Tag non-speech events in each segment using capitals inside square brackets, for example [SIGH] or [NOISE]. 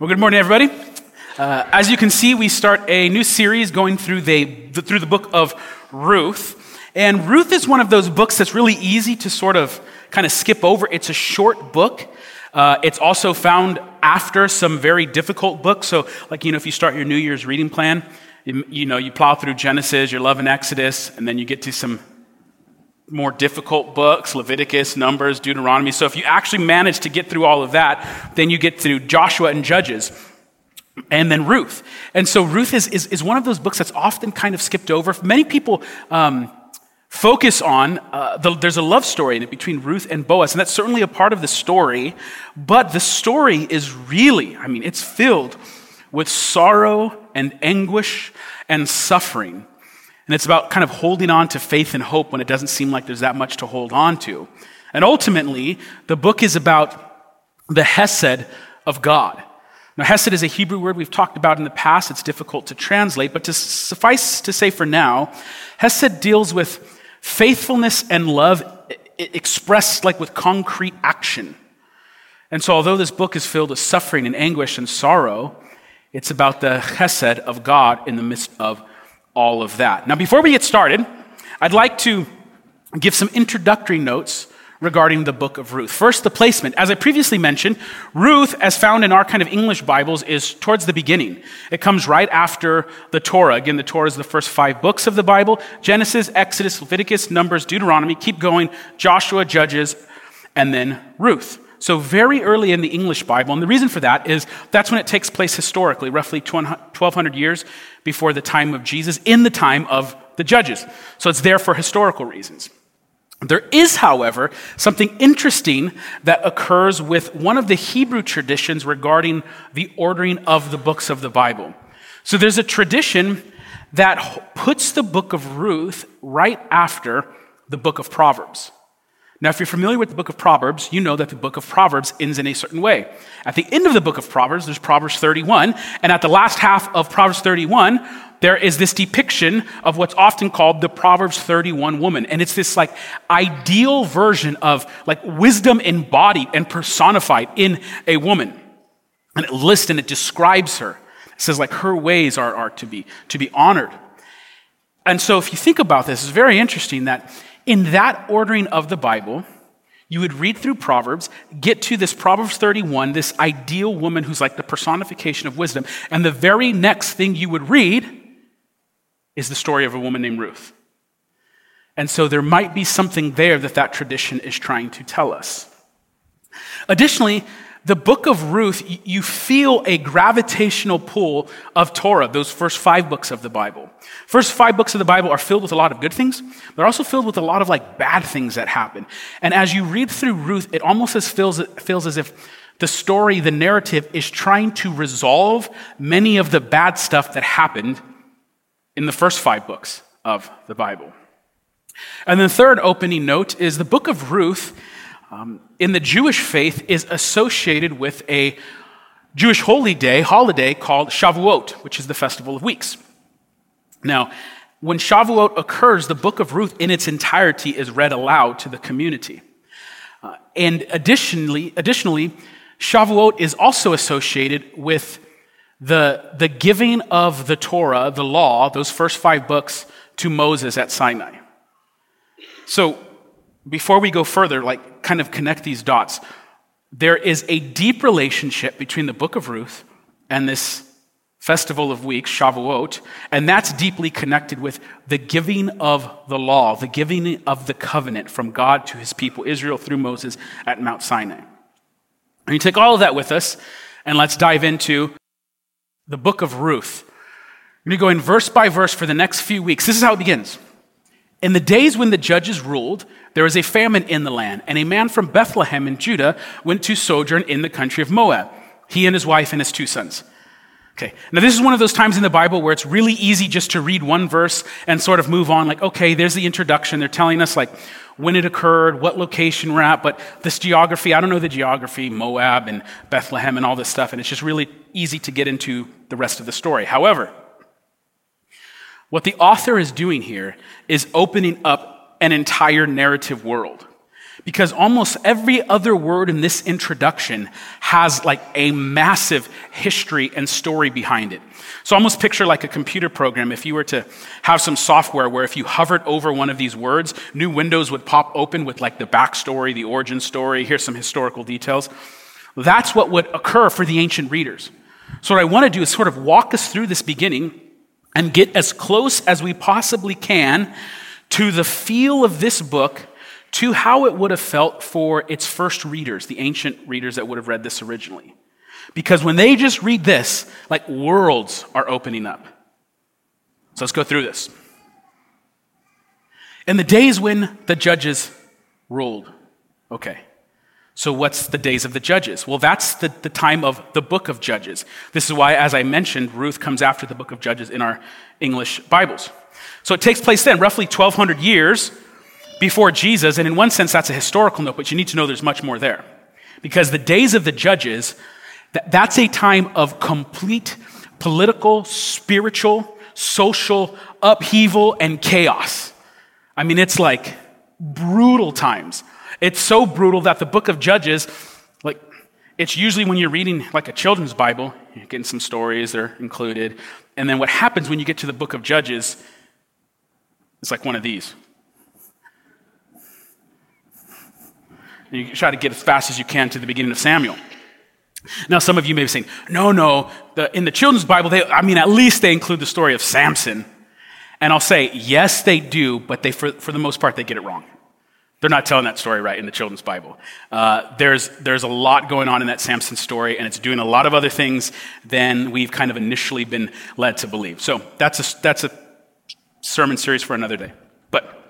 Well, good morning, everybody. Uh, as you can see, we start a new series going through the, the, through the book of Ruth. And Ruth is one of those books that's really easy to sort of kind of skip over. It's a short book. Uh, it's also found after some very difficult books. So, like, you know, if you start your New Year's reading plan, you, you know, you plow through Genesis, you're loving Exodus, and then you get to some more difficult books Leviticus, Numbers, Deuteronomy. So if you actually manage to get through all of that, then you get through Joshua and Judges. And then Ruth. And so Ruth is, is, is one of those books that's often kind of skipped over. Many people um, focus on, uh, the, there's a love story in it between Ruth and Boaz, and that's certainly a part of the story. But the story is really, I mean, it's filled with sorrow and anguish and suffering. And it's about kind of holding on to faith and hope when it doesn't seem like there's that much to hold on to. And ultimately, the book is about the Hesed of God. Now, Hesed is a Hebrew word we've talked about in the past. It's difficult to translate, but to suffice to say for now, Hesed deals with faithfulness and love expressed like with concrete action. And so, although this book is filled with suffering and anguish and sorrow, it's about the Hesed of God in the midst of all of that. Now, before we get started, I'd like to give some introductory notes regarding the book of Ruth. First, the placement. As I previously mentioned, Ruth, as found in our kind of English Bibles, is towards the beginning. It comes right after the Torah. Again, the Torah is the first five books of the Bible Genesis, Exodus, Leviticus, Numbers, Deuteronomy. Keep going, Joshua, Judges, and then Ruth. So, very early in the English Bible, and the reason for that is that's when it takes place historically, roughly 1200 years before the time of Jesus, in the time of the judges. So, it's there for historical reasons. There is, however, something interesting that occurs with one of the Hebrew traditions regarding the ordering of the books of the Bible. So, there's a tradition that puts the book of Ruth right after the book of Proverbs. Now, if you're familiar with the book of Proverbs, you know that the book of Proverbs ends in a certain way. At the end of the book of Proverbs, there's Proverbs 31, and at the last half of Proverbs 31, there is this depiction of what's often called the Proverbs 31 woman. And it's this like ideal version of like wisdom embodied and personified in a woman. And it lists and it describes her. It says like her ways are, are to, be, to be honored. And so if you think about this, it's very interesting that in that ordering of the Bible, you would read through Proverbs, get to this Proverbs 31, this ideal woman who's like the personification of wisdom, and the very next thing you would read is the story of a woman named Ruth. And so there might be something there that that tradition is trying to tell us. Additionally, the book of Ruth, you feel a gravitational pull of Torah, those first five books of the Bible. First five books of the Bible are filled with a lot of good things. They're also filled with a lot of like bad things that happen. And as you read through Ruth, it almost as feels, feels as if the story, the narrative is trying to resolve many of the bad stuff that happened in the first five books of the Bible. And the third opening note is the book of Ruth um, in the Jewish faith is associated with a Jewish holy day, holiday called Shavuot, which is the festival of weeks. Now, when Shavuot occurs, the book of Ruth in its entirety is read aloud to the community. Uh, and additionally, additionally, Shavuot is also associated with the, the giving of the Torah, the law, those first five books, to Moses at Sinai. So, before we go further, like kind of connect these dots. There is a deep relationship between the book of Ruth and this festival of weeks, Shavuot, and that's deeply connected with the giving of the law, the giving of the covenant from God to his people, Israel, through Moses at Mount Sinai. And you take all of that with us, and let's dive into the book of Ruth. We're going to go in verse by verse for the next few weeks. This is how it begins. In the days when the judges ruled, there was a famine in the land, and a man from Bethlehem in Judah went to sojourn in the country of Moab, he and his wife and his two sons. Okay, now this is one of those times in the Bible where it's really easy just to read one verse and sort of move on, like, okay, there's the introduction. They're telling us, like, when it occurred, what location we're at, but this geography, I don't know the geography, Moab and Bethlehem and all this stuff, and it's just really easy to get into the rest of the story. However, what the author is doing here is opening up an entire narrative world. because almost every other word in this introduction has like a massive history and story behind it. So almost picture like a computer program. If you were to have some software where if you hovered over one of these words, new windows would pop open with like the backstory, the origin story, here's some historical details. That's what would occur for the ancient readers. So what I want to do is sort of walk us through this beginning and get as close as we possibly can to the feel of this book to how it would have felt for its first readers, the ancient readers that would have read this originally. Because when they just read this, like worlds are opening up. So let's go through this. In the days when the judges ruled, okay. So, what's the days of the judges? Well, that's the, the time of the book of Judges. This is why, as I mentioned, Ruth comes after the book of Judges in our English Bibles. So, it takes place then, roughly 1,200 years before Jesus. And in one sense, that's a historical note, but you need to know there's much more there. Because the days of the judges that's a time of complete political, spiritual, social upheaval and chaos. I mean, it's like brutal times. It's so brutal that the book of Judges, like, it's usually when you're reading like a children's Bible, you're getting some stories, they're included. And then what happens when you get to the book of Judges, it's like one of these. And you try to get as fast as you can to the beginning of Samuel. Now, some of you may be saying, no, no, the, in the children's Bible, they, I mean, at least they include the story of Samson. And I'll say, yes, they do, but they, for, for the most part, they get it wrong. They're not telling that story right in the children's Bible. Uh, there's, there's a lot going on in that Samson story, and it's doing a lot of other things than we've kind of initially been led to believe. So that's a, that's a sermon series for another day. But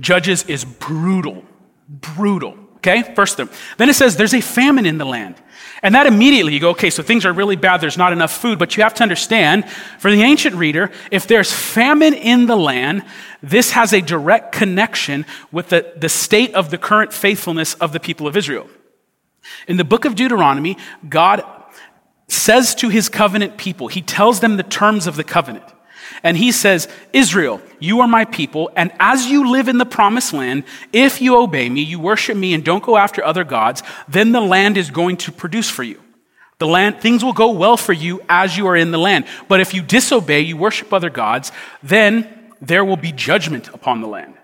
Judges is brutal, brutal. Okay, first thing. Then it says there's a famine in the land. And that immediately you go, okay, so things are really bad, there's not enough food. But you have to understand, for the ancient reader, if there's famine in the land, this has a direct connection with the, the state of the current faithfulness of the people of Israel. In the book of Deuteronomy, God says to his covenant people, he tells them the terms of the covenant. And he says, Israel, you are my people, and as you live in the promised land, if you obey me, you worship me, and don't go after other gods, then the land is going to produce for you. The land, things will go well for you as you are in the land. But if you disobey, you worship other gods, then there will be judgment upon the land.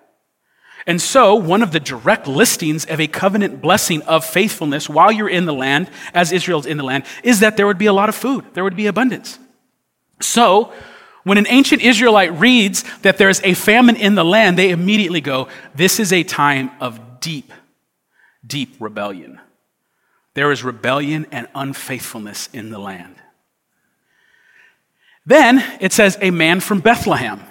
And so, one of the direct listings of a covenant blessing of faithfulness while you're in the land, as Israel's in the land, is that there would be a lot of food, there would be abundance. So, when an ancient Israelite reads that there's a famine in the land, they immediately go, This is a time of deep, deep rebellion. There is rebellion and unfaithfulness in the land. Then it says, A man from Bethlehem.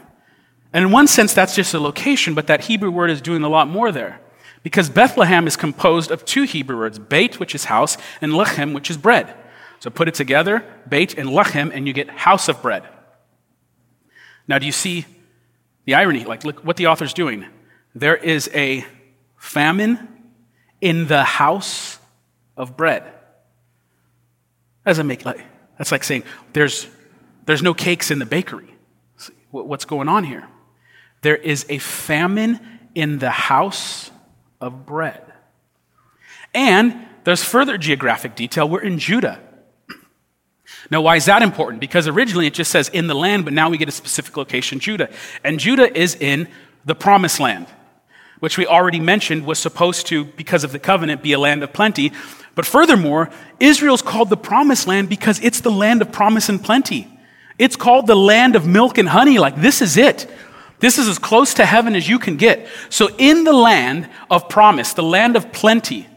And in one sense, that's just a location, but that Hebrew word is doing a lot more there. Because Bethlehem is composed of two Hebrew words, Beit, which is house, and Lechem, which is bread. So put it together, Beit and Lechem, and you get house of bread. Now, do you see the irony? Like, look what the author's doing. There is a famine in the house of bread. Doesn't make like that's like saying there's there's no cakes in the bakery. What's going on here? There is a famine in the house of bread. And there's further geographic detail. We're in Judah. Now, why is that important? Because originally it just says in the land, but now we get a specific location, Judah. And Judah is in the promised land, which we already mentioned was supposed to, because of the covenant, be a land of plenty. But furthermore, Israel's called the promised land because it's the land of promise and plenty. It's called the land of milk and honey. Like, this is it. This is as close to heaven as you can get. So, in the land of promise, the land of plenty,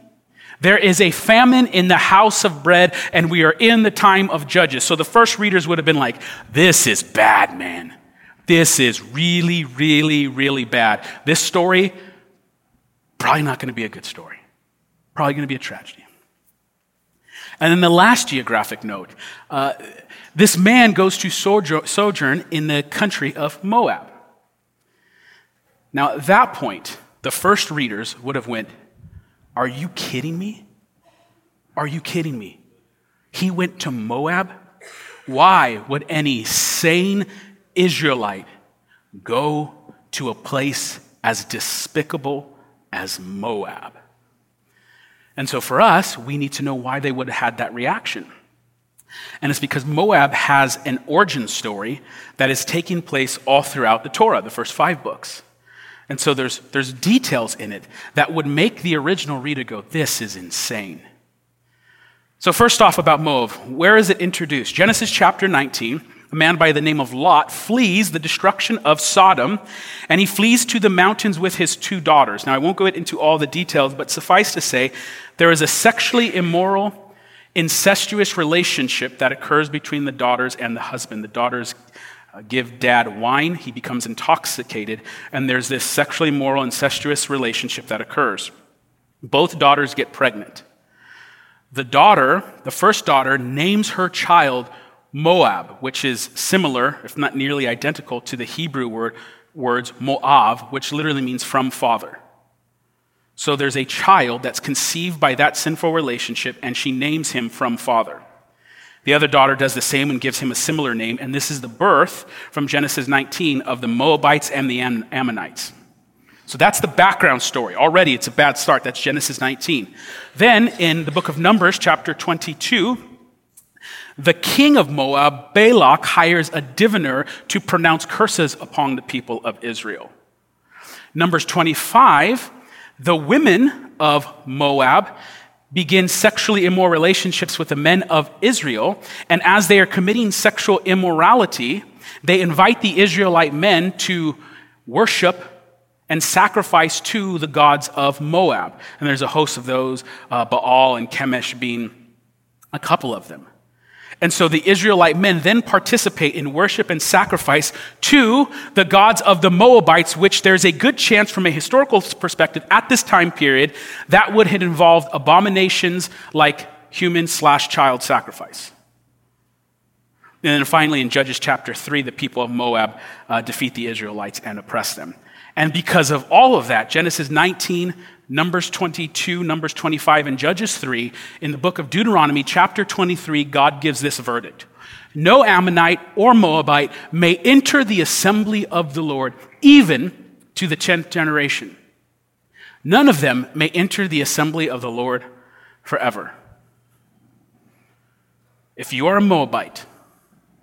there is a famine in the house of bread, and we are in the time of judges. So the first readers would have been like, This is bad, man. This is really, really, really bad. This story, probably not going to be a good story. Probably going to be a tragedy. And then the last geographic note uh, this man goes to sojourn in the country of Moab. Now, at that point, the first readers would have went, are you kidding me? Are you kidding me? He went to Moab? Why would any sane Israelite go to a place as despicable as Moab. And so for us, we need to know why they would have had that reaction. And it's because Moab has an origin story that is taking place all throughout the Torah, the first five books. And so there's, there's details in it that would make the original reader go, This is insane. So, first off, about Moab, where is it introduced? Genesis chapter 19. A man by the name of Lot flees the destruction of Sodom, and he flees to the mountains with his two daughters. Now, I won't go into all the details, but suffice to say, there is a sexually immoral, incestuous relationship that occurs between the daughters and the husband. The daughters Uh, give dad wine, he becomes intoxicated, and there's this sexually immoral, incestuous relationship that occurs. Both daughters get pregnant. The daughter, the first daughter, names her child Moab, which is similar, if not nearly identical, to the Hebrew word, words Moav, which literally means from father. So there's a child that's conceived by that sinful relationship, and she names him from father. The other daughter does the same and gives him a similar name, and this is the birth from Genesis 19 of the Moabites and the Ammonites. So that's the background story. Already it's a bad start. That's Genesis 19. Then in the book of Numbers, chapter 22, the king of Moab, Balak, hires a diviner to pronounce curses upon the people of Israel. Numbers 25, the women of Moab begin sexually immoral relationships with the men of Israel, and as they are committing sexual immorality, they invite the Israelite men to worship and sacrifice to the gods of Moab. And there's a host of those, uh, Baal and Chemosh being a couple of them. And so the Israelite men then participate in worship and sacrifice to the gods of the Moabites, which there's a good chance from a historical perspective at this time period that would have involved abominations like human slash child sacrifice. And then finally, in Judges chapter 3, the people of Moab uh, defeat the Israelites and oppress them. And because of all of that, Genesis 19, Numbers 22, Numbers 25, and Judges 3, in the book of Deuteronomy, chapter 23, God gives this verdict No Ammonite or Moabite may enter the assembly of the Lord, even to the 10th generation. None of them may enter the assembly of the Lord forever. If you are a Moabite,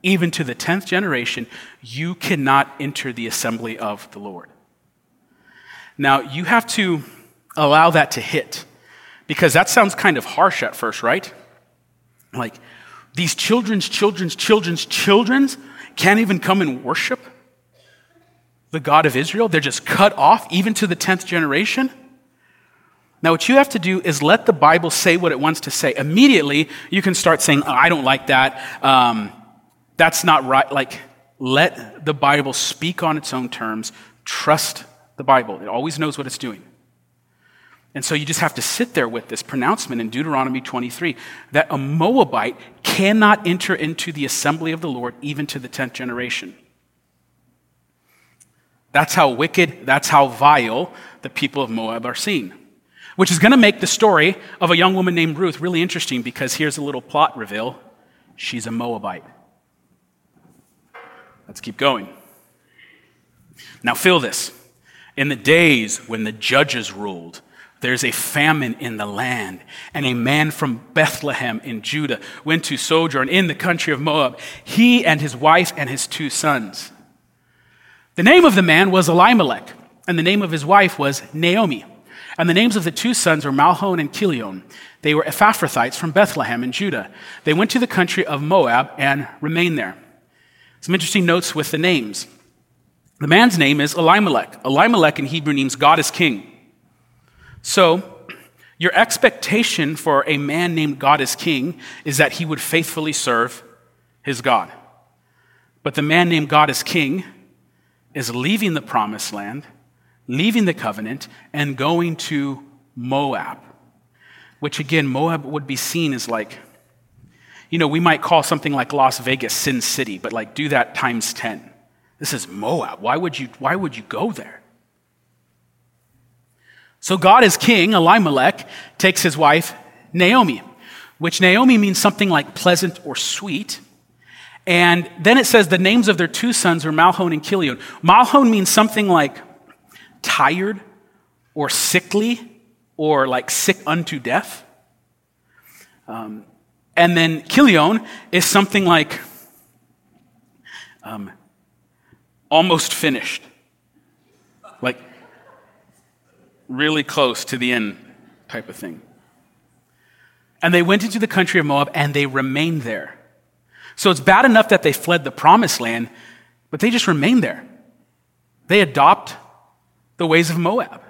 even to the 10th generation, you cannot enter the assembly of the Lord. Now, you have to allow that to hit because that sounds kind of harsh at first, right? Like, these children's children's children's children's can't even come and worship the God of Israel. They're just cut off, even to the 10th generation. Now, what you have to do is let the Bible say what it wants to say. Immediately, you can start saying, oh, I don't like that. Um, that's not right. Like, let the Bible speak on its own terms. Trust the Bible. It always knows what it's doing. And so you just have to sit there with this pronouncement in Deuteronomy 23 that a Moabite cannot enter into the assembly of the Lord even to the 10th generation. That's how wicked, that's how vile the people of Moab are seen. Which is going to make the story of a young woman named Ruth really interesting because here's a little plot reveal she's a Moabite. Let's keep going. Now, feel this. In the days when the judges ruled, there's a famine in the land, and a man from Bethlehem in Judah went to sojourn in the country of Moab, he and his wife and his two sons. The name of the man was Elimelech, and the name of his wife was Naomi. And the names of the two sons were Mahlon and Chilion. They were Ephrathites from Bethlehem in Judah. They went to the country of Moab and remained there. Some interesting notes with the names. The man's name is Elimelech. Elimelech in Hebrew means God is king. So, your expectation for a man named God is king is that he would faithfully serve his God. But the man named God is king is leaving the promised land, leaving the covenant, and going to Moab, which again, Moab would be seen as like, you know, we might call something like Las Vegas Sin City, but like do that times 10. This is Moab. Why would you, why would you go there? So God is king, Elimelech, takes his wife, Naomi, which Naomi means something like pleasant or sweet. And then it says the names of their two sons are Mahlon and Chilion. Mahlon means something like tired or sickly or like sick unto death. Um, and then Chilion is something like um, almost finished, like really close to the end type of thing. And they went into the country of Moab and they remained there. So it's bad enough that they fled the promised land, but they just remained there. They adopt the ways of Moab.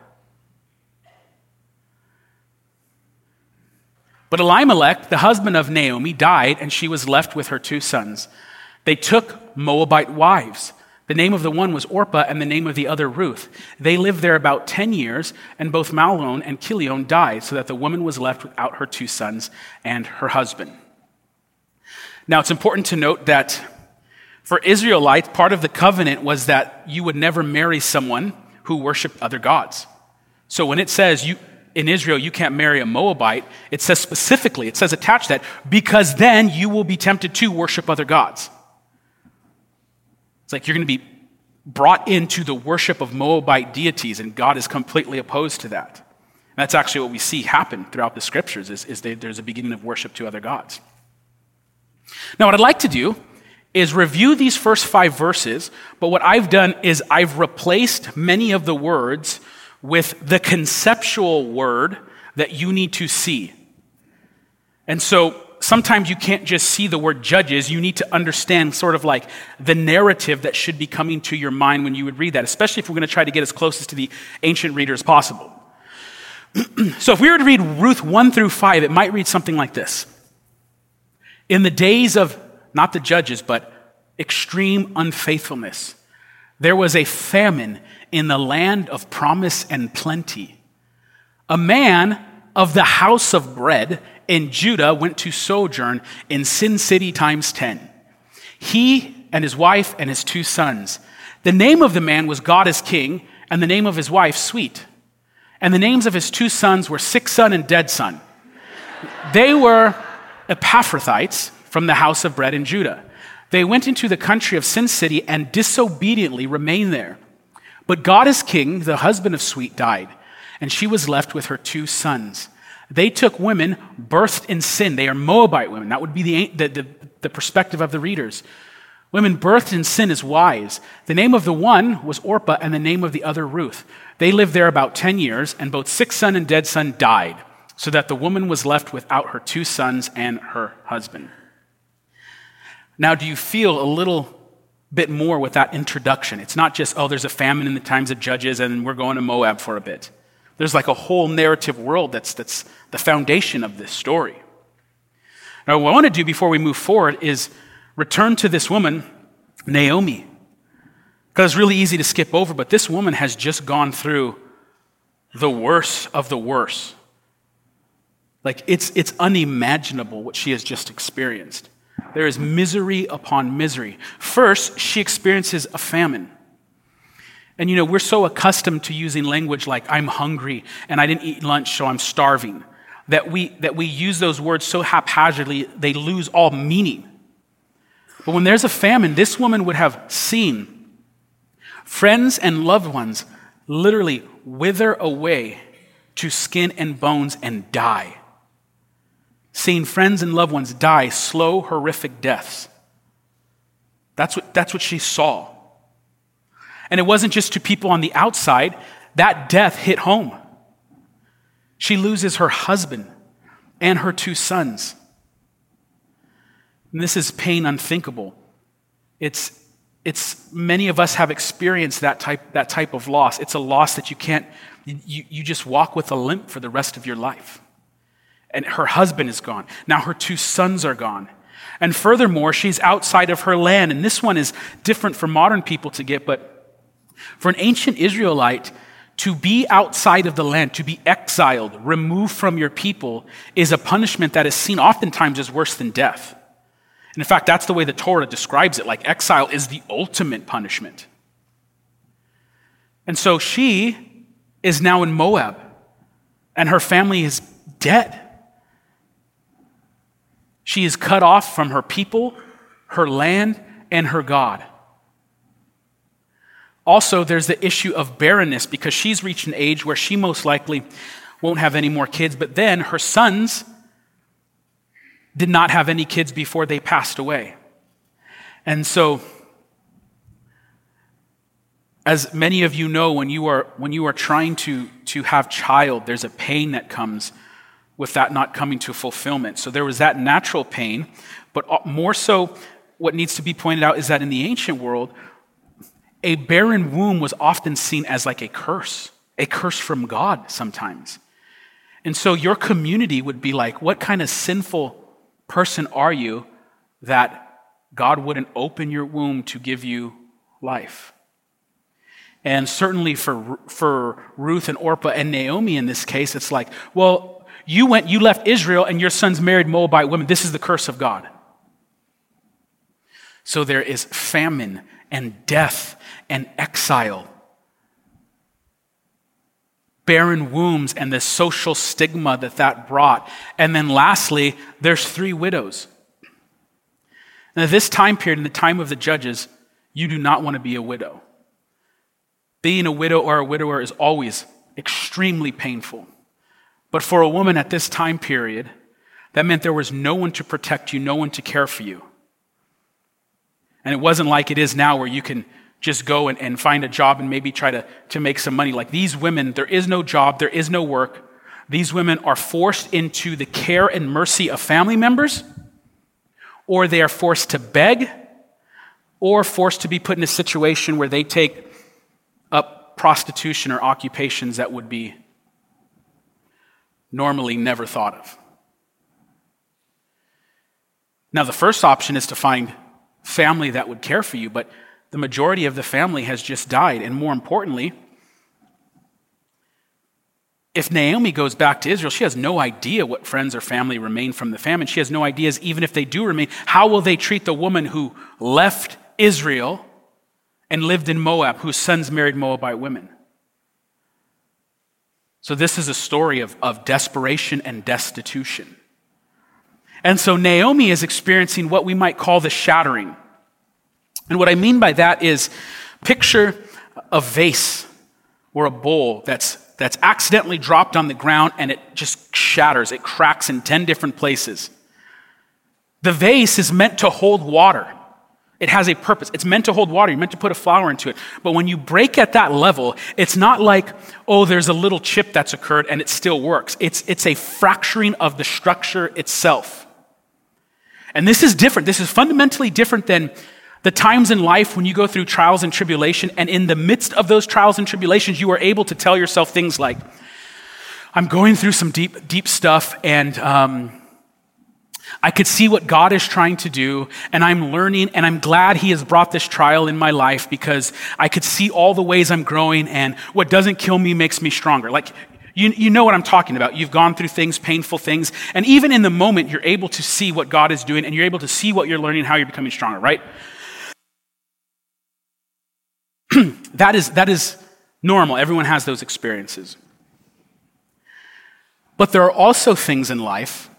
But Elimelech, the husband of Naomi, died, and she was left with her two sons. They took Moabite wives. The name of the one was Orpah, and the name of the other Ruth. They lived there about 10 years, and both Mahlon and Chilion died, so that the woman was left without her two sons and her husband. Now, it's important to note that for Israelites, part of the covenant was that you would never marry someone who worshiped other gods. So when it says you, in Israel you can't marry a Moabite, it says specifically, it says attach that, because then you will be tempted to worship other gods. It's like you're going to be brought into the worship of Moabite deities, and God is completely opposed to that. And that's actually what we see happen throughout the scriptures is, is they, there's a beginning of worship to other gods. Now, what I'd like to do is review these first five verses, but what I've done is I've replaced many of the words with the conceptual word that you need to see. And so sometimes you can't just see the word judges, you need to understand sort of like the narrative that should be coming to your mind when you would read that, especially if we're going to try to get as close as to the ancient reader as possible. [CLEARS THROAT] so if we were to read Ruth 1 through 5, it might read something like this. In the days of not the judges, but extreme unfaithfulness, there was a famine in the land of promise and plenty. A man of the house of bread in Judah went to sojourn in Sin City times 10. He and his wife and his two sons. The name of the man was God is King, and the name of his wife, Sweet. And the names of his two sons were Sick Son and Dead Son. They were Epaphrathites from the house of bread in Judah. They went into the country of Sin City and disobediently remained there. But God is king, the husband of Sweet died, and she was left with her two sons. They took women birthed in sin. They are Moabite women. That would be the, the, the, the perspective of the readers. Women birthed in sin as wives. The name of the one was Orpah, and the name of the other Ruth. They lived there about 10 years, and both sick son and dead son died so that the woman was left without her two sons and her husband. Now, do you feel a little bit more with that introduction? It's not just, oh, there's a famine in the times of Judges and we're going to Moab for a bit. There's like a whole narrative world that's, that's the foundation of this story. Now, what I want to do before we move forward is return to this woman, Naomi. Because it's really easy to skip over, but this woman has just gone through the worst of the worst. Like, it's, it's unimaginable what she has just experienced. There is misery upon misery. First, she experiences a famine. And you know, we're so accustomed to using language like, I'm hungry and I didn't eat lunch, so I'm starving, that we, that we use those words so haphazardly, they lose all meaning. But when there's a famine, this woman would have seen friends and loved ones literally wither away to skin and bones and die seeing friends and loved ones die slow, horrific deaths. That's what, that's what she saw. And it wasn't just to people on the outside, that death hit home. She loses her husband and her two sons. And this is pain unthinkable. It's, it's many of us have experienced that type, that type of loss. It's a loss that you can't, you, you just walk with a limp for the rest of your life and her husband is gone. Now her two sons are gone. And furthermore, she's outside of her land. And this one is different for modern people to get, but for an ancient Israelite, to be outside of the land, to be exiled, removed from your people, is a punishment that is seen oftentimes as worse than death. And in fact, that's the way the Torah describes it like exile is the ultimate punishment. And so she is now in Moab, and her family is dead. She is cut off from her people, her land, and her God. Also, there's the issue of barrenness because she's reached an age where she most likely won't have any more kids, but then her sons did not have any kids before they passed away. And so, as many of you know, when you are, when you are trying to, to have child, there's a pain that comes with that not coming to fulfillment. So there was that natural pain, but uh, more so, what needs to be pointed out is that in the ancient world, a barren womb was often seen as like a curse, a curse from God sometimes. And so your community would be like, what kind of sinful person are you that God wouldn't open your womb to give you life? And certainly for, for Ruth and Orpah and Naomi in this case, it's like, well, you went, you left Israel and your sons married Moabite women. This is the curse of God. So there is famine and death and exile barren wombs and the social stigma that that brought. And then lastly, there's three widows. Now, this time period, in the time of the judges, you do not want to be a widow. Being a widow or a widower is always extremely painful. But for a woman at this time period, that meant there was no one to protect you, no one to care for you. And it wasn't like it is now where you can just go and, and find a job and maybe try to, to make some money. Like these women, there is no job, there is no work. These women are forced into the care and mercy of family members, or they are forced to beg, or forced to be put in a situation where they take up prostitution or occupations that would be normally never thought of. Now, the first option is to find family that would care for you, but the majority of the family has just died. And more importantly, if Naomi goes back to Israel, she has no idea what friends or family remain from the famine. She has no ideas, even if they do remain, how will they treat the woman who left Israel and lived in Moab, whose sons married Moabite women? So, this is a story of, of desperation and destitution. And so, Naomi is experiencing what we might call the shattering. And what I mean by that is picture a vase or a bowl that's, that's accidentally dropped on the ground and it just shatters, it cracks in 10 different places. The vase is meant to hold water. It has a purpose. It's meant to hold water. You're meant to put a flower into it. But when you break at that level, it's not like, oh, there's a little chip that's occurred and it still works. It's, it's a fracturing of the structure itself. And this is different. This is fundamentally different than the times in life when you go through trials and tribulation, and in the midst of those trials and tribulations, you are able to tell yourself things like, I'm going through some deep, deep stuff, and um, I could see what God is trying to do, and I'm learning, and I'm glad He has brought this trial in my life because I could see all the ways I'm growing, and what doesn't kill me makes me stronger. Like, you, you know what I'm talking about. You've gone through things, painful things, and even in the moment, you're able to see what God is doing, and you're able to see what you're learning, how you're becoming stronger, right? [CLEARS THROAT] that, is, that is normal. Everyone has those experiences. But there are also things in life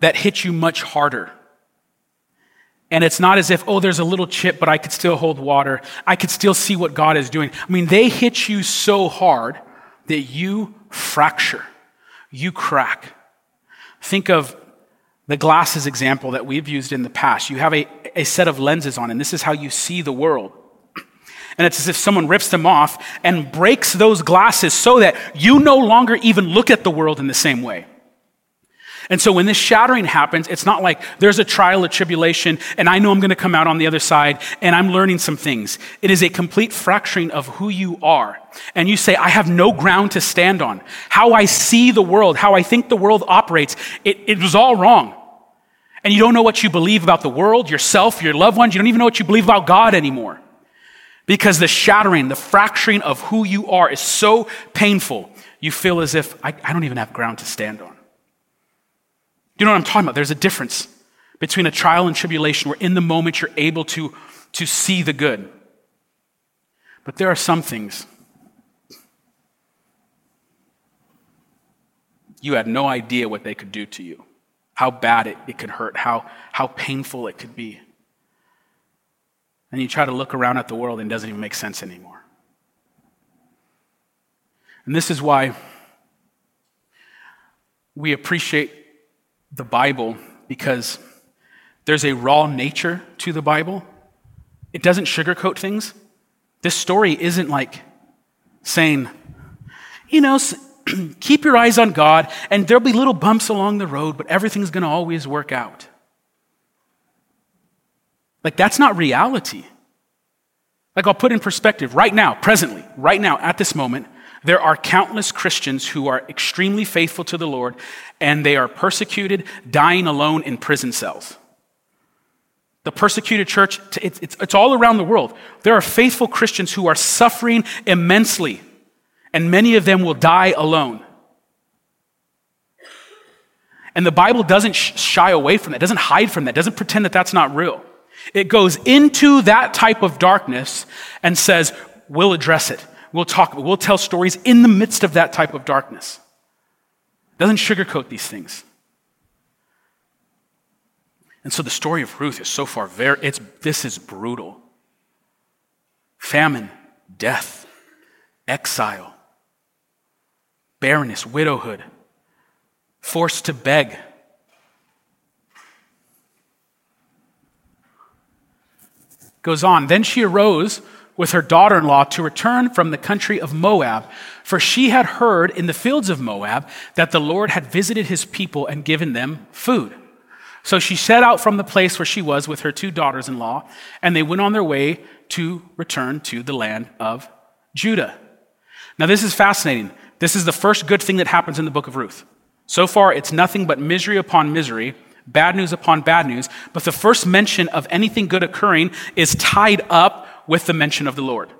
that hit you much harder. And it's not as if, oh, there's a little chip, but I could still hold water. I could still see what God is doing. I mean, they hit you so hard that you fracture, you crack. Think of the glasses example that we've used in the past. You have a, a set of lenses on, and this is how you see the world. [CLEARS THROAT] And it's as if someone rips them off and breaks those glasses so that you no longer even look at the world in the same way. And so when this shattering happens, it's not like there's a trial or tribulation and I know I'm going to come out on the other side and I'm learning some things. It is a complete fracturing of who you are. And you say, I have no ground to stand on. How I see the world, how I think the world operates, it, it was all wrong. And you don't know what you believe about the world, yourself, your loved ones. You don't even know what you believe about God anymore. Because the shattering, the fracturing of who you are is so painful, you feel as if I, I don't even have ground to stand on. Do you know what I'm talking about? There's a difference between a trial and tribulation where in the moment you're able to, to see the good. But there are some things you had no idea what they could do to you, how bad it, it could hurt, how, how painful it could be and you try to look around at the world and it doesn't even make sense anymore. And this is why we appreciate the Bible because there's a raw nature to the Bible. It doesn't sugarcoat things. This story isn't like saying, you know, [CLEARS THROAT] keep your eyes on God, and there'll be little bumps along the road, but everything's going to always work out. Like, that's not reality. Like, I'll put in perspective right now, presently, right now, at this moment, there are countless Christians who are extremely faithful to the Lord, and they are persecuted, dying alone in prison cells. The persecuted church, it's, it's, it's all around the world. There are faithful Christians who are suffering immensely, and many of them will die alone. And the Bible doesn't shy away from that, doesn't hide from that, doesn't pretend that that's not real. It goes into that type of darkness and says, we'll address it. We'll talk, we'll tell stories in the midst of that type of darkness. Doesn't sugarcoat these things. And so the story of Ruth is so far very, it's, this is brutal. Famine, death, exile, barrenness, widowhood, forced to beg. Goes on. Then she arose with her daughter in law to return from the country of Moab, for she had heard in the fields of Moab that the Lord had visited his people and given them food. So she set out from the place where she was with her two daughters in law, and they went on their way to return to the land of Judah. Now, this is fascinating. This is the first good thing that happens in the book of Ruth. So far, it's nothing but misery upon misery, bad news upon bad news, but the first mention of anything good occurring is tied up with the mention of the Lord.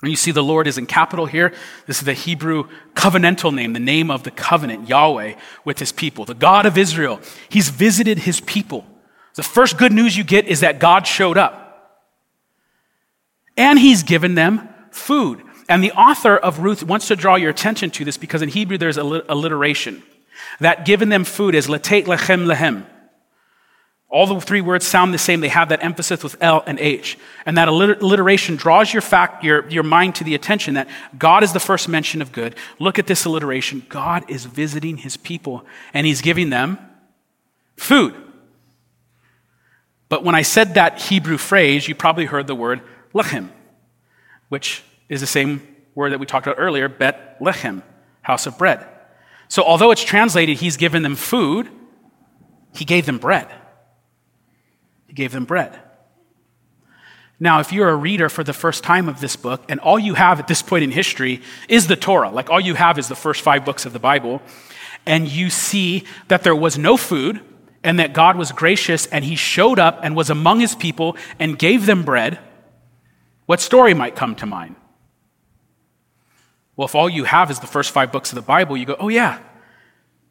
And you see the Lord is in capital here. This is the Hebrew covenantal name, the name of the covenant, Yahweh, with his people, the God of Israel. He's visited his people. The first good news you get is that God showed up. And he's given them food. And the author of Ruth wants to draw your attention to this because in Hebrew there's alliteration. That given them food is letate lechem lehem. All the three words sound the same. They have that emphasis with L and H. And that alliteration draws your, fact, your, your mind to the attention that God is the first mention of good. Look at this alliteration. God is visiting his people and he's giving them food. But when I said that Hebrew phrase, you probably heard the word lechem, which is the same word that we talked about earlier, bet lechem, house of bread. So although it's translated, he's given them food, he gave them bread. He gave them bread. Now, if you're a reader for the first time of this book, and all you have at this point in history is the Torah, like all you have is the first five books of the Bible, and you see that there was no food, and that God was gracious, and He showed up and was among His people and gave them bread, what story might come to mind? Well, if all you have is the first five books of the Bible, you go, oh, yeah,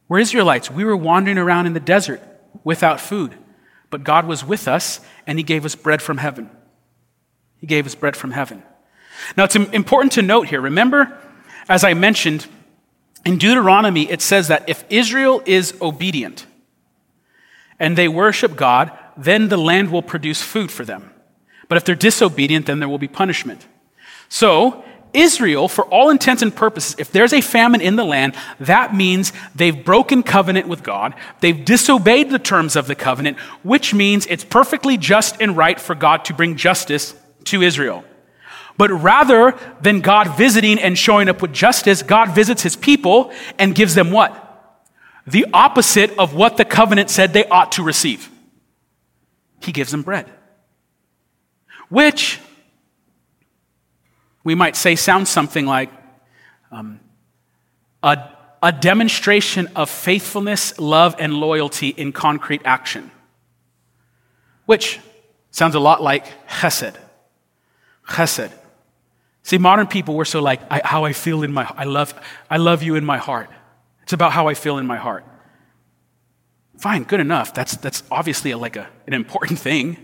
we're Israelites. We were wandering around in the desert without food. But God was with us and He gave us bread from heaven. He gave us bread from heaven. Now, it's important to note here. Remember, as I mentioned, in Deuteronomy, it says that if Israel is obedient and they worship God, then the land will produce food for them. But if they're disobedient, then there will be punishment. So, Israel, for all intents and purposes, if there's a famine in the land, that means they've broken covenant with God. They've disobeyed the terms of the covenant, which means it's perfectly just and right for God to bring justice to Israel. But rather than God visiting and showing up with justice, God visits his people and gives them what? The opposite of what the covenant said they ought to receive. He gives them bread. Which we might say sounds something like um, a, a demonstration of faithfulness, love, and loyalty in concrete action, which sounds a lot like chesed. Chesed. See, modern people, we're so like, I, how I feel in my, I love, I love you in my heart. It's about how I feel in my heart. Fine, good enough. That's, that's obviously a, like a, an important thing.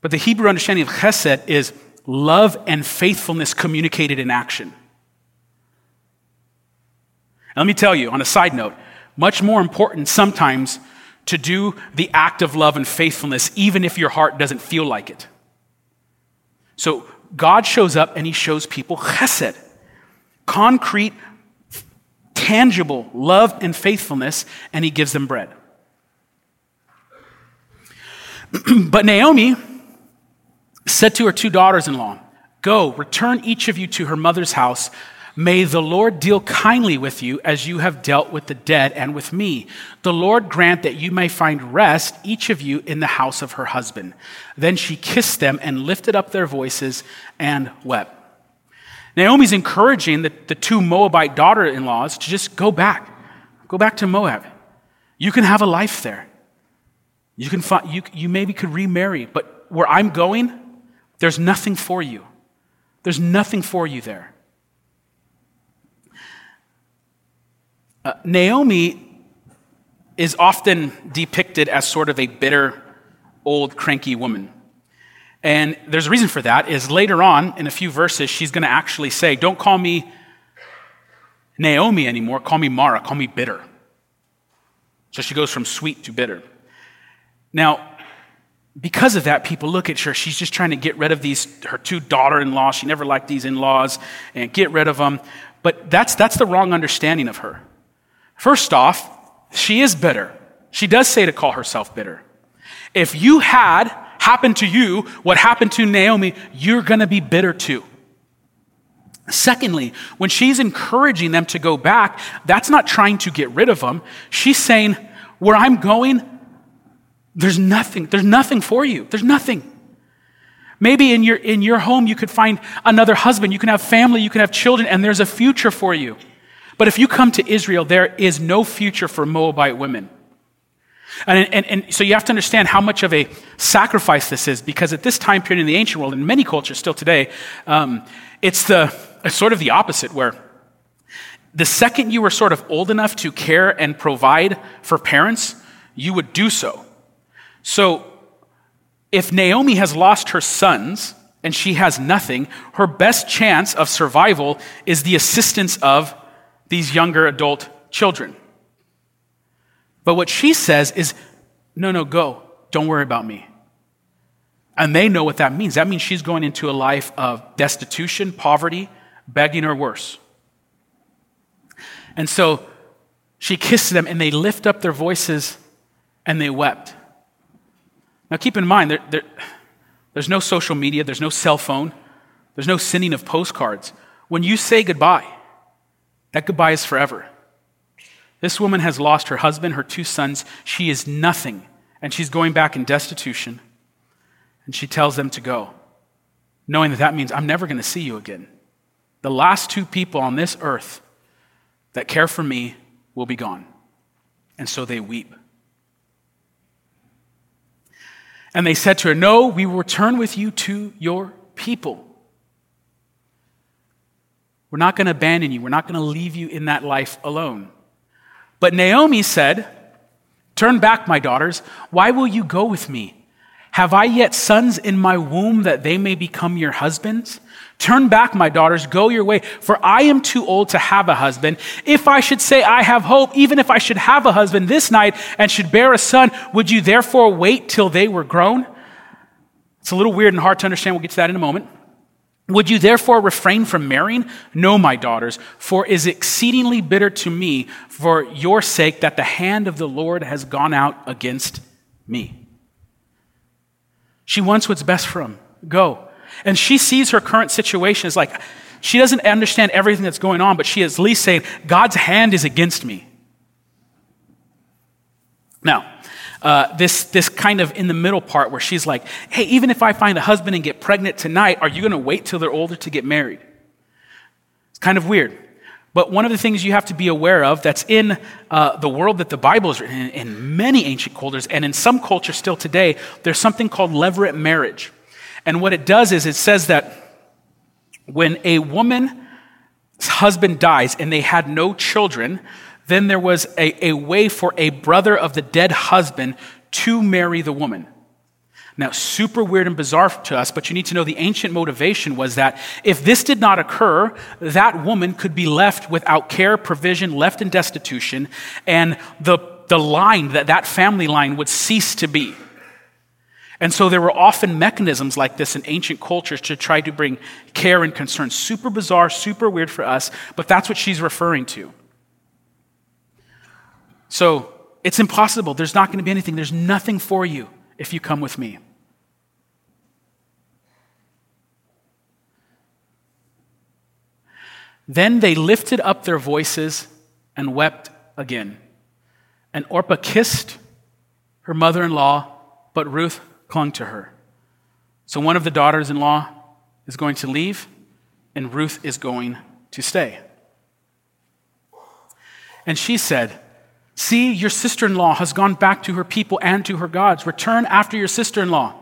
But the Hebrew understanding of chesed is love and faithfulness communicated in action. let me tell you, on a side note, much more important sometimes to do the act of love and faithfulness, even if your heart doesn't feel like it. So God shows up and he shows people chesed. concrete, tangible love and faithfulness, and he gives them bread. [CLEARS THROAT] but Naomi said to her two daughters in law, Go, return each of you to her mother's house. May the Lord deal kindly with you as you have dealt with the dead and with me. The Lord grant that you may find rest, each of you, in the house of her husband. Then she kissed them and lifted up their voices and wept. Naomi's encouraging the, the two Moabite daughter in laws to just go back. Go back to Moab. You can have a life there. You, can find, you, you maybe could remarry, but where I'm going, there's nothing for you. There's nothing for you there. Uh, Naomi is often depicted as sort of a bitter, old, cranky woman. And there's a reason for that is later on in a few verses she's going to actually say, "Don't call me Naomi anymore, call me Mara, call me bitter." So she goes from sweet to bitter. Now, because of that, people look at her. She's just trying to get rid of these her two daughter-in-laws. She never liked these in-laws and get rid of them. But that's that's the wrong understanding of her. First off, she is bitter. She does say to call herself bitter. If you had happened to you what happened to Naomi, you're going to be bitter too. Secondly, when she's encouraging them to go back, that's not trying to get rid of them. She's saying, Where I'm going, there's nothing. There's nothing for you. There's nothing. Maybe in your, in your home, you could find another husband. You can have family. You can have children, and there's a future for you. But if you come to Israel, there is no future for Moabite women. And, and, and, so you have to understand how much of a sacrifice this is, because at this time period in the ancient world, in many cultures still today, um, it's, the, it's sort of the opposite, where the second you were sort of old enough to care and provide for parents, you would do so. So if Naomi has lost her sons and she has nothing, her best chance of survival is the assistance of these younger adult children. But what she says is, no, no, go. Don't worry about me. And they know what that means. That means she's going into a life of destitution, poverty, begging, or worse. And so she kissed them, and they lift up their voices and they wept. Now, keep in mind, there, there, there's no social media, there's no cell phone, there's no sending of postcards. When you say goodbye, that goodbye is forever. This woman has lost her husband, her two sons. She is nothing, and she's going back in destitution. And she tells them to go, knowing that that means I'm never going to see you again. The last two people on this earth that care for me will be gone. And so they weep. And they said to her, No, we will return with you to your people. We're not going to abandon you. We're not going to leave you in that life alone. But Naomi said, Turn back, my daughters. Why will you go with me? Have I yet sons in my womb that they may become your husbands? Turn back, my daughters, go your way, for I am too old to have a husband. If I should say I have hope, even if I should have a husband this night and should bear a son, would you therefore wait till they were grown? It's a little weird and hard to understand. We'll get to that in a moment. Would you therefore refrain from marrying? No, my daughters, for it is exceedingly bitter to me for your sake that the hand of the Lord has gone out against me. She wants what's best for him. Go. And she sees her current situation as like, she doesn't understand everything that's going on, but she is at least saying, God's hand is against me. Now, uh, this, this kind of in the middle part where she's like, hey, even if I find a husband and get pregnant tonight, are you going to wait till they're older to get married? It's kind of weird. But one of the things you have to be aware of that's in uh, the world that the Bible is written in, in many ancient cultures, and in some cultures still today, there's something called levirate marriage. And what it does is it says that when a woman's husband dies and they had no children, then there was a, a way for a brother of the dead husband to marry the woman. Now, super weird and bizarre to us, but you need to know the ancient motivation was that if this did not occur, that woman could be left without care, provision, left in destitution, and the, the line, that, that family line would cease to be. And so there were often mechanisms like this in ancient cultures to try to bring care and concern. Super bizarre, super weird for us, but that's what she's referring to. So it's impossible. There's not going to be anything. There's nothing for you if you come with me. Then they lifted up their voices and wept again. And Orpah kissed her mother in law, but Ruth clung to her. So one of the daughters in law is going to leave, and Ruth is going to stay. And she said, See, your sister in law has gone back to her people and to her gods. Return after your sister in law.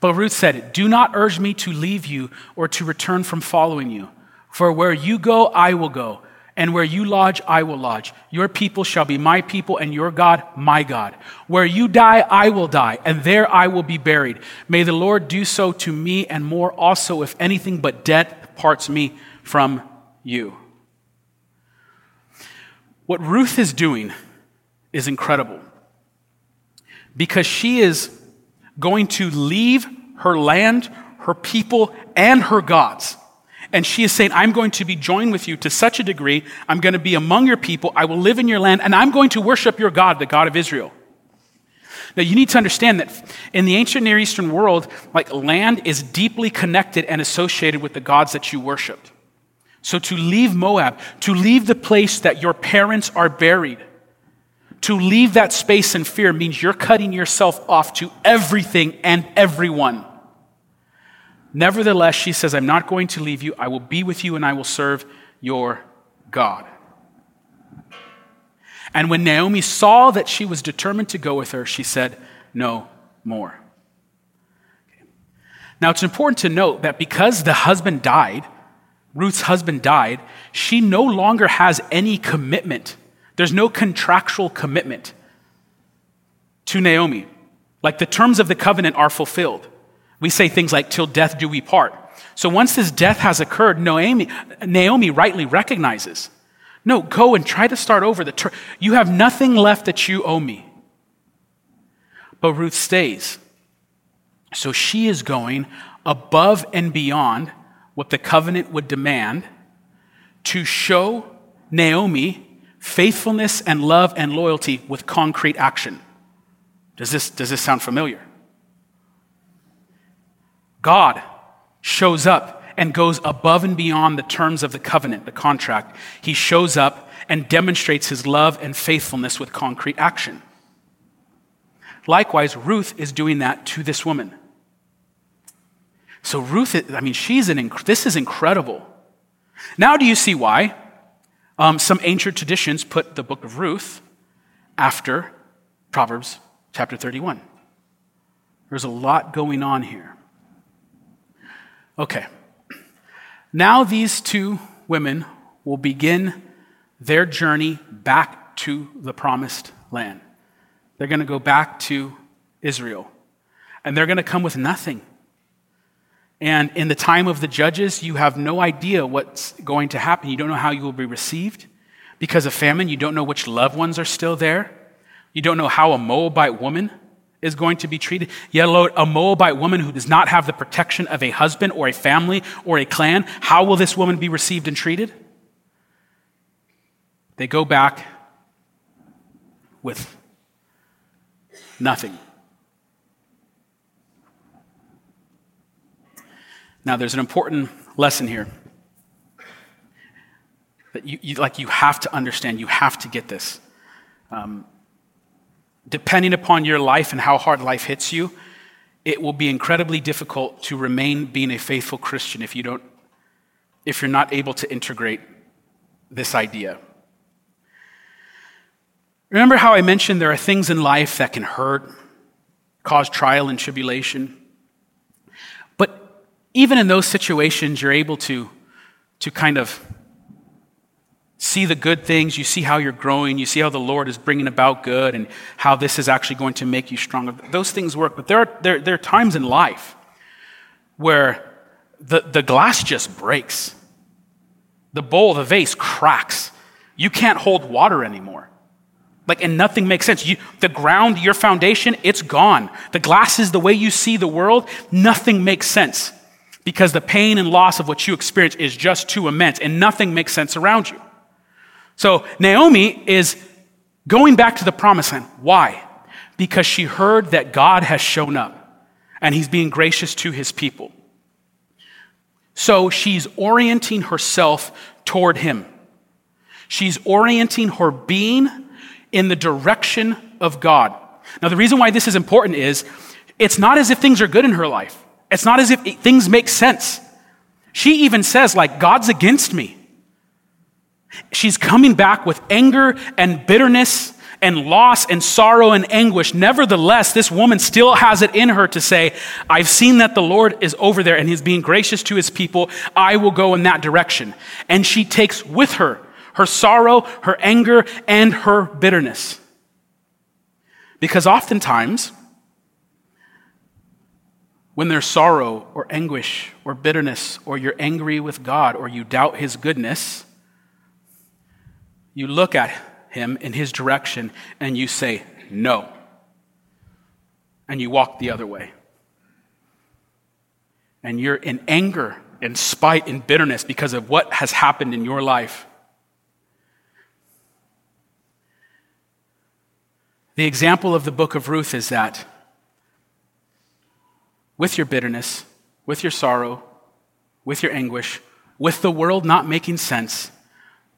But Ruth said, Do not urge me to leave you or to return from following you. For where you go, I will go, and where you lodge, I will lodge. Your people shall be my people, and your God, my God. Where you die, I will die, and there I will be buried. May the Lord do so to me, and more also, if anything but death parts me from you. What Ruth is doing is incredible because she is going to leave her land, her people, and her gods and she is saying, I'm going to be joined with you to such a degree. I'm going to be among your people. I will live in your land, and I'm going to worship your God, the God of Israel. Now, you need to understand that in the ancient Near Eastern world, like land is deeply connected and associated with the gods that you worshiped. So to leave Moab, to leave the place that your parents are buried, to leave that space in fear means you're cutting yourself off to everything and everyone. Nevertheless, she says, I'm not going to leave you. I will be with you and I will serve your God. And when Naomi saw that she was determined to go with her, she said, No more. Now, it's important to note that because the husband died, Ruth's husband died, she no longer has any commitment. There's no contractual commitment to Naomi. Like the terms of the covenant are fulfilled. We say things like, till death do we part. So once this death has occurred, Naomi, Naomi rightly recognizes, no, go and try to start over. The ter- you have nothing left that you owe me. But Ruth stays. So she is going above and beyond what the covenant would demand to show Naomi faithfulness and love and loyalty with concrete action. Does this, does this sound familiar? God shows up and goes above and beyond the terms of the covenant, the contract. He shows up and demonstrates his love and faithfulness with concrete action. Likewise, Ruth is doing that to this woman. So Ruth, I mean, she's an, inc- this is incredible. Now do you see why um, some ancient traditions put the book of Ruth after Proverbs chapter 31? There's a lot going on here. Okay. Now these two women will begin their journey back to the promised land. They're going to go back to Israel. And they're going to come with nothing. And in the time of the judges, you have no idea what's going to happen. You don't know how you will be received. Because of famine, you don't know which loved ones are still there. You don't know how a Moabite woman is going to be treated. Yet alone, a Moabite woman who does not have the protection of a husband or a family or a clan, how will this woman be received and treated? They go back with nothing. Now, there's an important lesson here that you, you like you have to understand. You have to get this. Um, depending upon your life and how hard life hits you, it will be incredibly difficult to remain being a faithful Christian if you don't if you're not able to integrate this idea. Remember how I mentioned there are things in life that can hurt, cause trial and tribulation. But even in those situations, you're able to, to kind of see the good things, you see how you're growing, you see how the Lord is bringing about good, and how this is actually going to make you stronger. Those things work, but there are, there, there are times in life where the, the glass just breaks, the bowl, the vase cracks. You can't hold water anymore. Like, and nothing makes sense. You, the ground, your foundation, it's gone. The glasses, the way you see the world, nothing makes sense because the pain and loss of what you experience is just too immense and nothing makes sense around you. So, Naomi is going back to the promised land. Why? Because she heard that God has shown up and he's being gracious to his people. So, she's orienting herself toward him. She's orienting her being in the direction of God. Now, the reason why this is important is it's not as if things are good in her life. It's not as if things make sense. She even says, like, God's against me. She's coming back with anger and bitterness and loss and sorrow and anguish. Nevertheless, this woman still has it in her to say, I've seen that the Lord is over there and he's being gracious to his people. I will go in that direction. And she takes with her her sorrow, her anger, and her bitterness. Because oftentimes, when there's sorrow or anguish or bitterness, or you're angry with God, or you doubt His goodness, you look at Him in His direction and you say, No. And you walk the other way. And you're in anger and spite and bitterness because of what has happened in your life. The example of the book of Ruth is that with your bitterness, with your sorrow, with your anguish, with the world not making sense,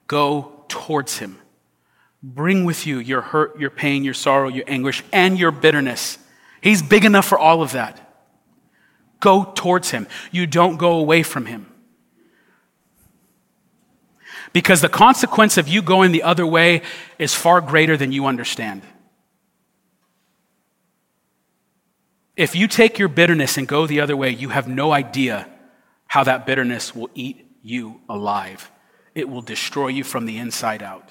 go towards Him. Bring with you your hurt, your pain, your sorrow, your anguish, and your bitterness. He's big enough for all of that. Go towards Him. You don't go away from Him. Because the consequence of you going the other way is far greater than you understand. If you take your bitterness and go the other way, you have no idea how that bitterness will eat you alive. It will destroy you from the inside out.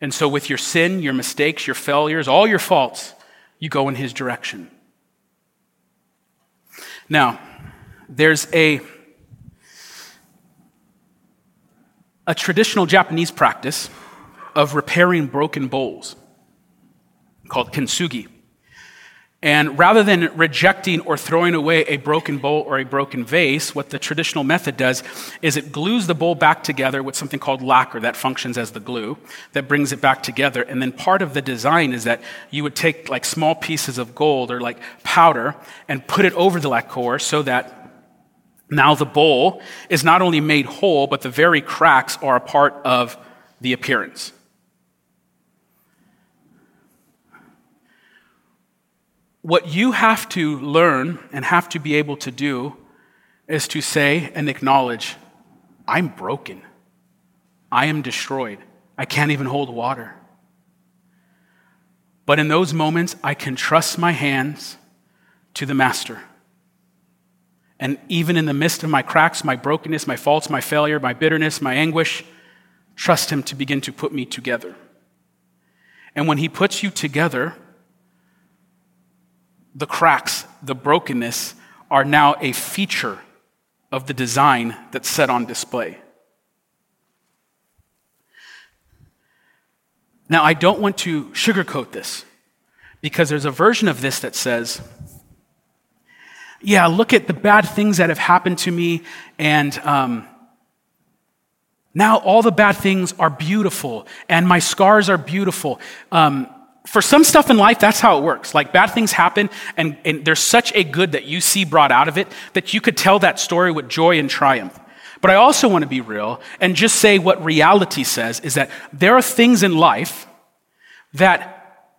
And so, with your sin, your mistakes, your failures, all your faults, you go in His direction. Now, there's a, a traditional Japanese practice of repairing broken bowls called kintsugi. And rather than rejecting or throwing away a broken bowl or a broken vase, what the traditional method does is it glues the bowl back together with something called lacquer that functions as the glue that brings it back together. And then part of the design is that you would take like small pieces of gold or like powder and put it over the lacquer so that now the bowl is not only made whole, but the very cracks are a part of the appearance. What you have to learn and have to be able to do is to say and acknowledge, I'm broken. I am destroyed. I can't even hold water. But in those moments, I can trust my hands to the Master. And even in the midst of my cracks, my brokenness, my faults, my failure, my bitterness, my anguish, trust Him to begin to put me together. And when He puts you together, the cracks, the brokenness are now a feature of the design that's set on display. Now, I don't want to sugarcoat this because there's a version of this that says, yeah, look at the bad things that have happened to me, and um, now all the bad things are beautiful, and my scars are beautiful. Um, for some stuff in life, that's how it works. Like bad things happen, and, and there's such a good that you see brought out of it that you could tell that story with joy and triumph. But I also want to be real and just say what reality says is that there are things in life that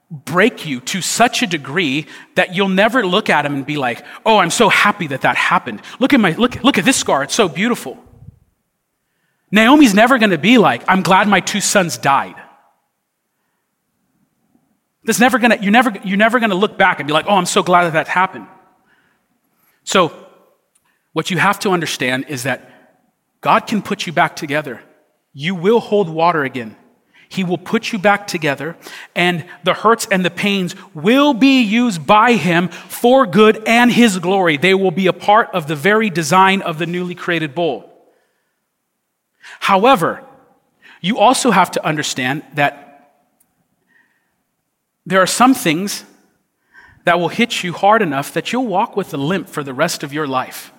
break you to such a degree that you'll never look at them and be like, oh, I'm so happy that that happened. Look at my, look, look at this scar. It's so beautiful. Naomi's never going to be like, I'm glad my two sons died. That's never gonna, you're never, you're never gonna look back and be like, oh, I'm so glad that that happened. So, what you have to understand is that God can put you back together. You will hold water again. He will put you back together, and the hurts and the pains will be used by Him for good and His glory. They will be a part of the very design of the newly created bowl. However, you also have to understand that there are some things that will hit you hard enough that you'll walk with a limp for the rest of your life.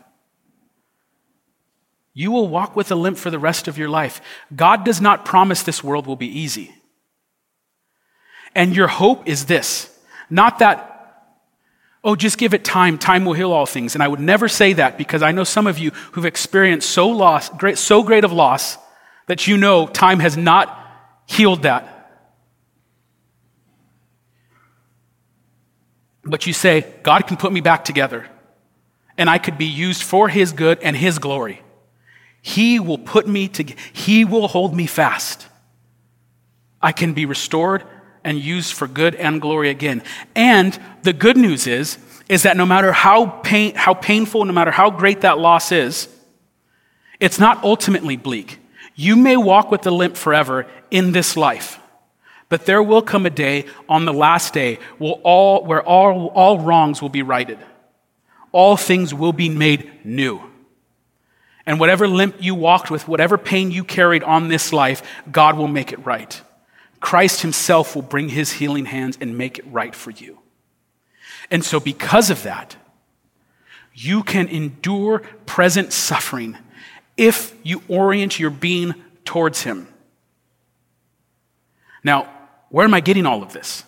You will walk with a limp for the rest of your life. God does not promise this world will be easy. And your hope is this not that, oh, just give it time, time will heal all things. And I would never say that because I know some of you who've experienced so, loss, great, so great of loss that you know time has not healed that. But you say, God can put me back together and I could be used for His good and His glory. He will put me together, He will hold me fast. I can be restored and used for good and glory again. And the good news is, is that no matter how, pain, how painful, no matter how great that loss is, it's not ultimately bleak. You may walk with the limp forever in this life, but there will come a day on the last day where all, where all, all wrongs will be righted. All things will be made new. And whatever limp you walked with, whatever pain you carried on this life, God will make it right. Christ Himself will bring His healing hands and make it right for you. And so, because of that, you can endure present suffering if you orient your being towards Him. Now, where am I getting all of this?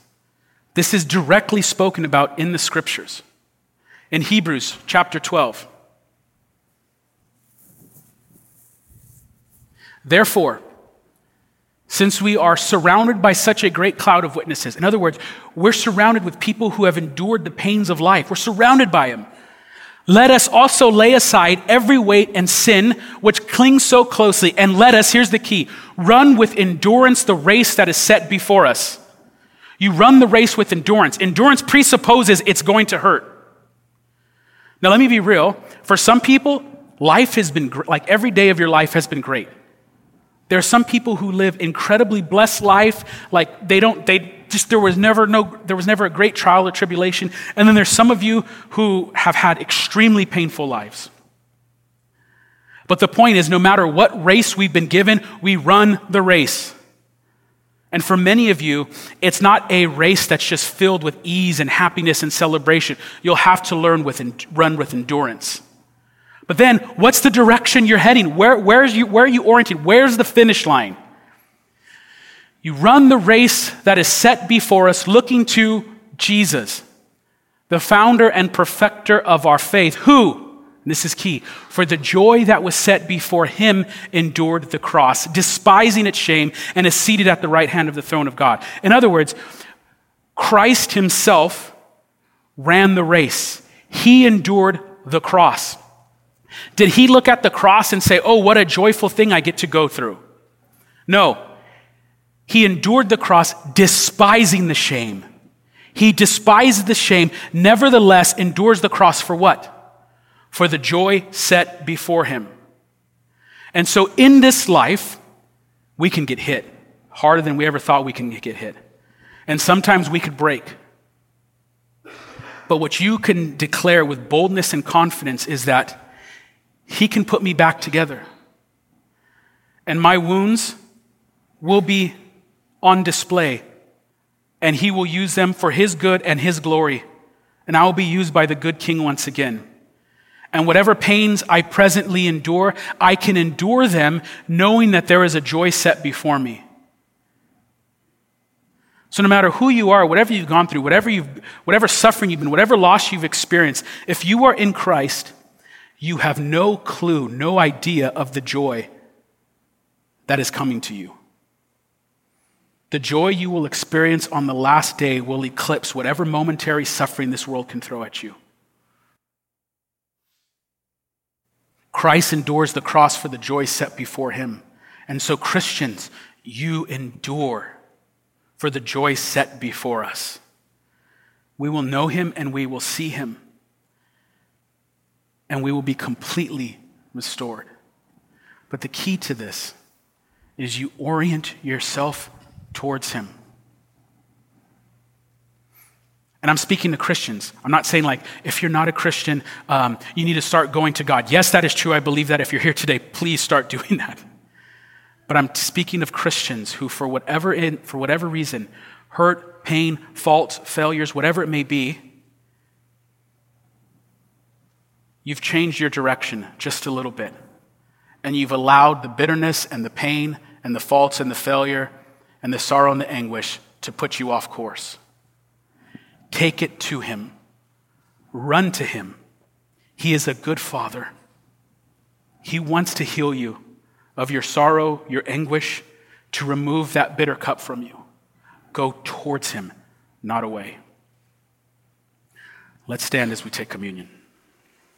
This is directly spoken about in the scriptures. In Hebrews chapter 12. Therefore, since we are surrounded by such a great cloud of witnesses. In other words, we're surrounded with people who have endured the pains of life. We're surrounded by them. Let us also lay aside every weight and sin which clings so closely, and let us, here's the key, run with endurance the race that is set before us. You run the race with endurance. Endurance presupposes it's going to hurt. Now, let me be real. For some people, life has been, like every day of your life has been great. There are some people who live incredibly blessed life, like they don't, they just, there was never no, there was never a great trial or tribulation. And then there's some of you who have had extremely painful lives. But the point is, no matter what race we've been given, we run the race. And for many of you, it's not a race that's just filled with ease and happiness and celebration. You'll have to learn with, run with endurance. But then, what's the direction you're heading? Where, where's you, where are you oriented? Where's the finish line? You run the race that is set before us, looking to Jesus, the founder and perfecter of our faith, who, this is key, for the joy that was set before him endured the cross, despising its shame, and is seated at the right hand of the throne of God. In other words, Christ himself ran the race, he endured the cross. Did he look at the cross and say, Oh, what a joyful thing I get to go through? No. He endured the cross, despising the shame. He despises the shame, nevertheless endures the cross for what? For the joy set before him. And so in this life, we can get hit harder than we ever thought we can get hit. And sometimes we could break. But what you can declare with boldness and confidence is that he can put me back together. And my wounds will be on display, and He will use them for His good and His glory. And I will be used by the good King once again. And whatever pains I presently endure, I can endure them knowing that there is a joy set before me. So, no matter who you are, whatever you've gone through, whatever, you've, whatever suffering you've been, whatever loss you've experienced, if you are in Christ, you have no clue, no idea of the joy that is coming to you. The joy you will experience on the last day will eclipse whatever momentary suffering this world can throw at you. Christ endures the cross for the joy set before him. And so, Christians, you endure for the joy set before us. We will know him and we will see him and we will be completely restored. But the key to this is you orient yourself towards Him. And I'm speaking to Christians. I'm not saying, like, if you're not a Christian, um, you need to start going to God. Yes, that is true. I believe that. If you're here today, please start [LAUGHS] doing that. But I'm speaking of Christians who, for whatever, in, for whatever reason, hurt, pain, faults, failures, whatever it may be, you've changed your direction just a little bit. And you've allowed the bitterness and the pain and the faults and the failure and the sorrow and the anguish to put you off course. Take it to Him, run to Him. He is a good Father. He wants to heal you of your sorrow, your anguish, to remove that bitter cup from you. Go towards Him, not away. Let's stand as we take communion.